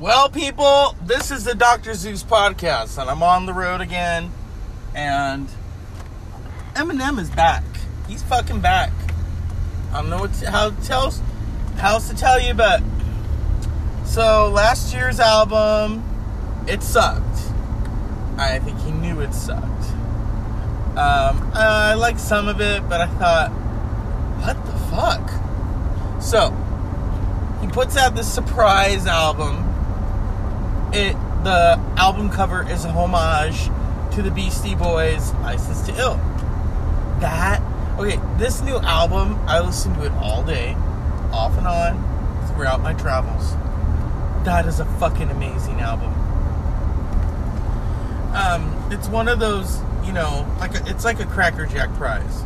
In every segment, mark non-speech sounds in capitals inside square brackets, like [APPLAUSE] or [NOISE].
Well, people, this is the Dr. Zeus podcast, and I'm on the road again. And Eminem is back. He's fucking back. I don't know what to, how to tell how else to tell you, but so last year's album, it sucked. I think he knew it sucked. Um, I liked some of it, but I thought, what the fuck? So he puts out this surprise album. It the album cover is a homage to the Beastie Boys' "License to Ill." That okay? This new album, I listened to it all day, off and on, throughout my travels. That is a fucking amazing album. Um, it's one of those, you know, like a, it's like a Cracker Jack prize.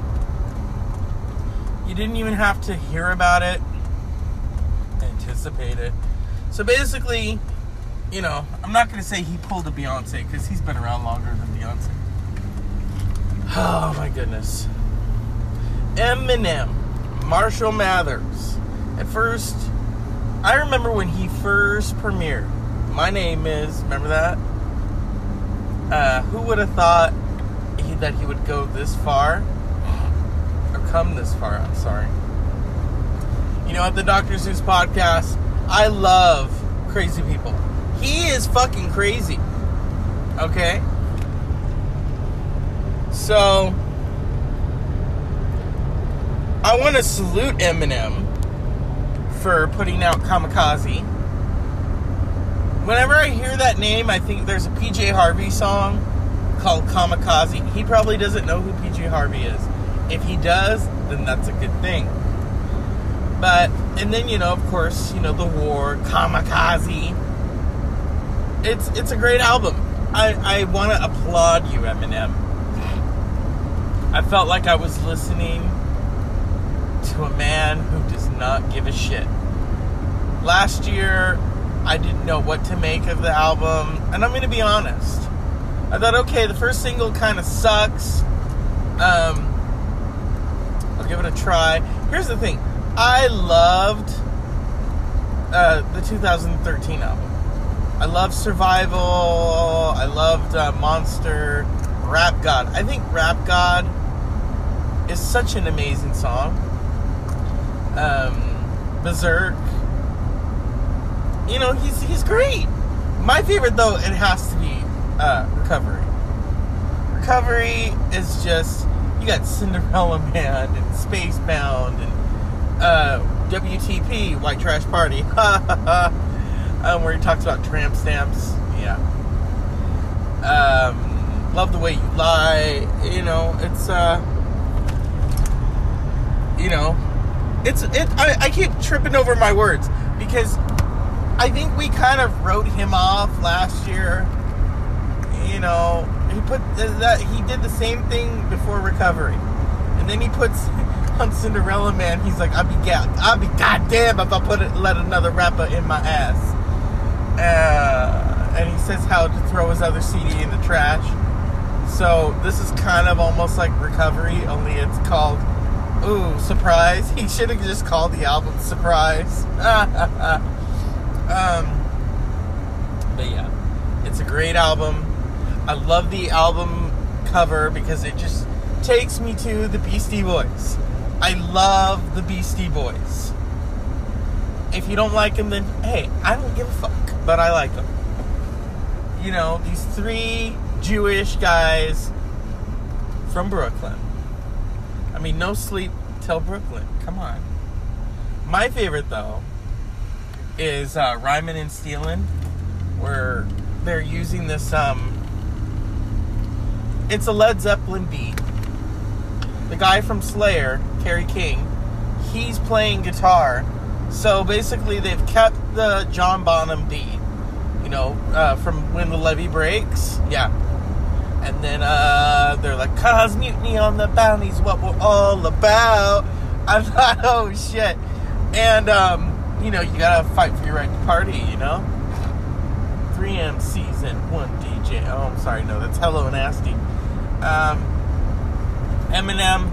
You didn't even have to hear about it, anticipate it. So basically, you know, I'm not gonna say he pulled a Beyonce because he's been around longer than Beyonce. Oh my goodness. Eminem, Marshall Mathers. At first, I remember when he first premiered. My name is, remember that? Uh, who would have thought he, that he would go this far? Or come this far, I'm sorry. You know, at the Dr. Zeus podcast, I love crazy people. He is fucking crazy. Okay? So, I want to salute Eminem for putting out Kamikaze. Whenever I hear that name, I think there's a PJ Harvey song called Kamikaze. He probably doesn't know who PJ Harvey is. If he does, then that's a good thing. But, and then, you know, of course, you know, The War, Kamikaze. It's, it's a great album. I, I want to applaud you, Eminem. I felt like I was listening to a man who does not give a shit. Last year, I didn't know what to make of the album, and I'm going to be honest. I thought, okay, the first single kind of sucks. Um, I'll give it a try. Here's the thing I loved uh, the 2013 album. I loved Survival. I loved uh, Monster. Rap God. I think Rap God is such an amazing song. Um, Berserk. You know, he's he's great. My favorite though, it has to be uh, Recovery. Recovery is just you got Cinderella Man and Spacebound and uh, WTP White Trash Party, [LAUGHS] um, where he talks about tramp stamps. Yeah. Um, love the way you lie. You know, it's uh, you know, it's it. I, I keep tripping over my words because I think we kind of wrote him off last year. You know, he put that he did the same thing before recovery, and then he puts [LAUGHS] on Cinderella Man. He's like, "I'll be god, I'll be goddamn if I put it, let another rapper in my ass." Uh, and he says how to throw his other CD in the trash. So this is kind of almost like recovery, only it's called Ooh, surprise. [LAUGHS] He should have just called the album Surprise. [LAUGHS] um, but yeah, it's a great album. I love the album cover because it just takes me to the Beastie Boys. I love the Beastie Boys. If you don't like them, then hey, I don't give a fuck, but I like them. You know, these three Jewish guys from Brooklyn. I mean, no sleep till Brooklyn. Come on. My favorite though is uh, Rhymin' and Stealin', where they're using this. Um, it's a Led Zeppelin beat. The guy from Slayer, Kerry King, he's playing guitar. So basically, they've kept the John Bonham beat. You know, uh, from when the levee breaks. Yeah, and then uh, they're like, cause mutiny on the bounty's what we're all about. [LAUGHS] I'm like, oh shit. And, um, you know, you gotta fight for your right to party, you know? 3 MC's and 1 DJ. Oh, I'm sorry, no, that's Hello Nasty. Um, Eminem,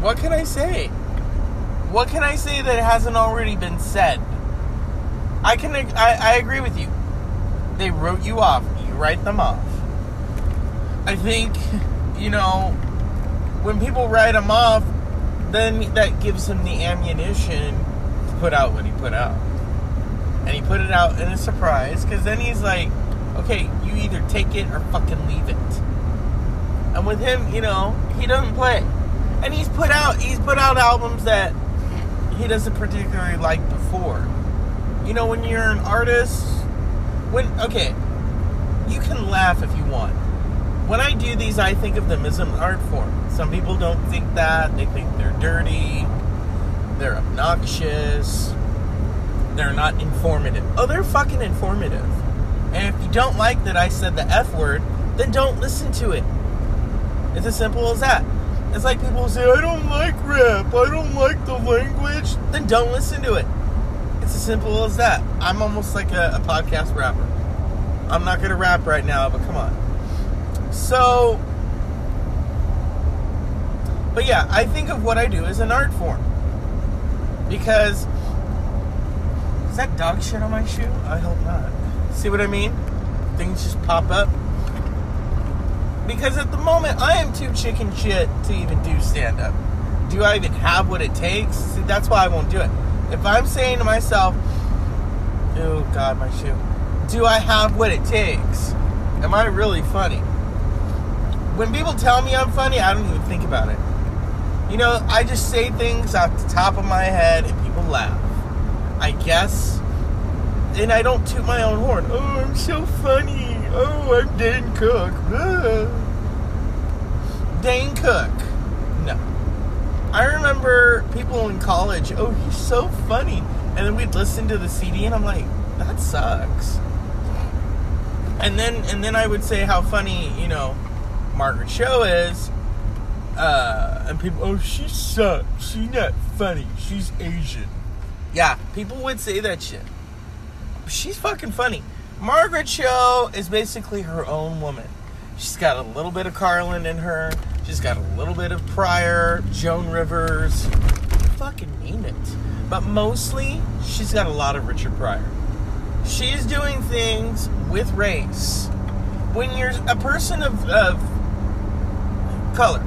what can I say? What can I say that hasn't already been said? I can, I, I agree with you. They wrote you off. You write them off. I think, you know, when people write him off, then that gives him the ammunition to put out what he put out. And he put it out in a surprise because then he's like, okay, you either take it or fucking leave it. And with him, you know, he doesn't play. And he's put out he's put out albums that he doesn't particularly like before. You know, when you're an artist, when okay, you can laugh if you want. When I do these, I think of them as an art form. Some people don't think that. They think they're dirty, they're obnoxious, they're not informative. Oh, they're fucking informative. And if you don't like that I said the F word, then don't listen to it. It's as simple as that. It's like people say, I don't like rap, I don't like the language. Then don't listen to it. It's as simple as that. I'm almost like a, a podcast rapper. I'm not gonna rap right now, but come on. So, but yeah, I think of what I do as an art form. Because, is that dog shit on my shoe? I hope not. See what I mean? Things just pop up. Because at the moment, I am too chicken shit to even do stand up. Do I even have what it takes? See, that's why I won't do it. If I'm saying to myself, oh God, my shoe, do I have what it takes? Am I really funny? When people tell me I'm funny, I don't even think about it. You know, I just say things off the top of my head and people laugh. I guess. And I don't toot my own horn. Oh, I'm so funny. Oh, I'm Dane Cook. Ah. Dane Cook. I remember people in college, oh, he's so funny. And then we'd listen to the CD and I'm like, that sucks. And then and then I would say how funny, you know, Margaret Cho is. Uh, and people, oh, she sucks. She's not funny. She's Asian. Yeah, people would say that shit. She's fucking funny. Margaret Cho is basically her own woman. She's got a little bit of Carlin in her. She's got a little bit of Pryor, Joan Rivers, fucking name it. But mostly, she's got a lot of Richard Pryor. She's doing things with race. When you're a person of, of color,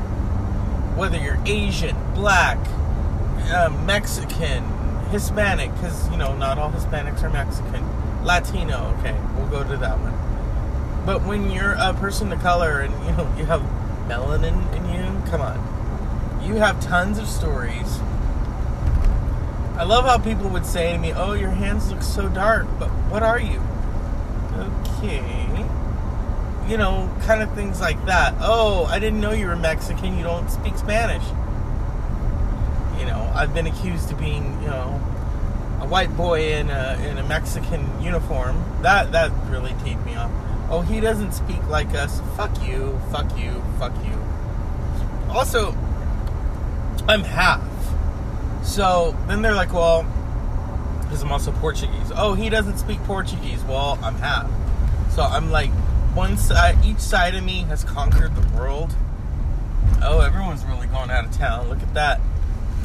whether you're Asian, black, uh, Mexican, Hispanic, because, you know, not all Hispanics are Mexican Latino, okay, we'll go to that one. But when you're a person of color and you know you have melanin in you, come on. You have tons of stories. I love how people would say to me, "Oh, your hands look so dark, but what are you?" Okay. You know, kind of things like that. Oh, I didn't know you were Mexican. You don't speak Spanish. You know, I've been accused of being, you know, a white boy in a, in a Mexican uniform. That that really teed me off. Oh, he doesn't speak like us. Fuck you, fuck you, fuck you. Also, I'm half. So then they're like, well, because I'm also Portuguese. Oh, he doesn't speak Portuguese. Well, I'm half. So I'm like, one side, each side of me has conquered the world. Oh, everyone's really going out of town. Look at that.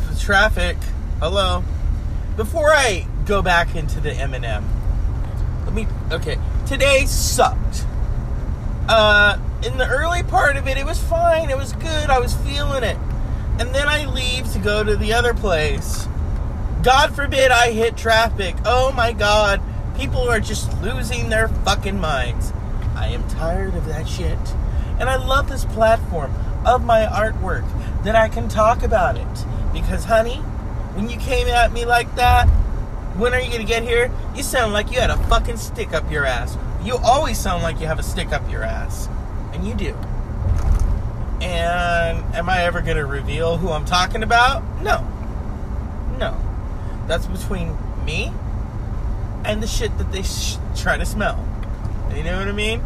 The traffic. Hello before I go back into the Eminem, let me. Okay, today sucked. Uh, in the early part of it, it was fine. It was good. I was feeling it. And then I leave to go to the other place. God forbid I hit traffic. Oh my God. People are just losing their fucking minds. I am tired of that shit. And I love this platform of my artwork that I can talk about it. Because, honey, when you came at me like that, when are you gonna get here? You sound like you had a fucking stick up your ass. You always sound like you have a stick up your ass. And you do. And am I ever gonna reveal who I'm talking about? No. No. That's between me and the shit that they sh- try to smell. You know what I mean?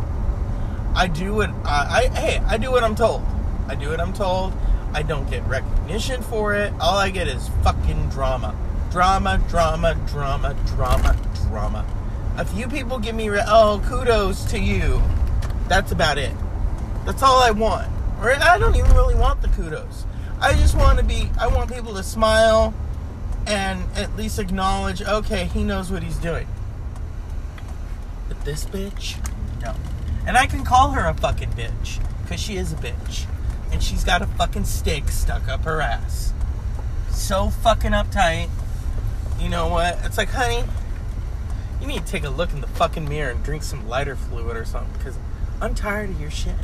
I do what I, I hey, I do what I'm told. I do what I'm told. I don't get recognition for it. All I get is fucking drama. Drama, drama, drama, drama, drama. A few people give me, re- oh, kudos to you. That's about it. That's all I want. Or I don't even really want the kudos. I just want to be, I want people to smile and at least acknowledge, okay, he knows what he's doing. But this bitch, no. And I can call her a fucking bitch. Because she is a bitch. And she's got a fucking stick stuck up her ass. So fucking uptight. You know what? It's like, honey, you need to take a look in the fucking mirror and drink some lighter fluid or something. Because I'm tired of your shit.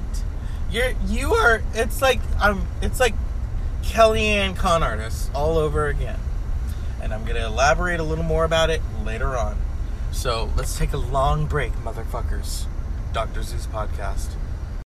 You're, you are, it's like, I'm, it's like Kellyanne con artists all over again. And I'm going to elaborate a little more about it later on. So let's take a long break, motherfuckers. Dr. Zeus podcast.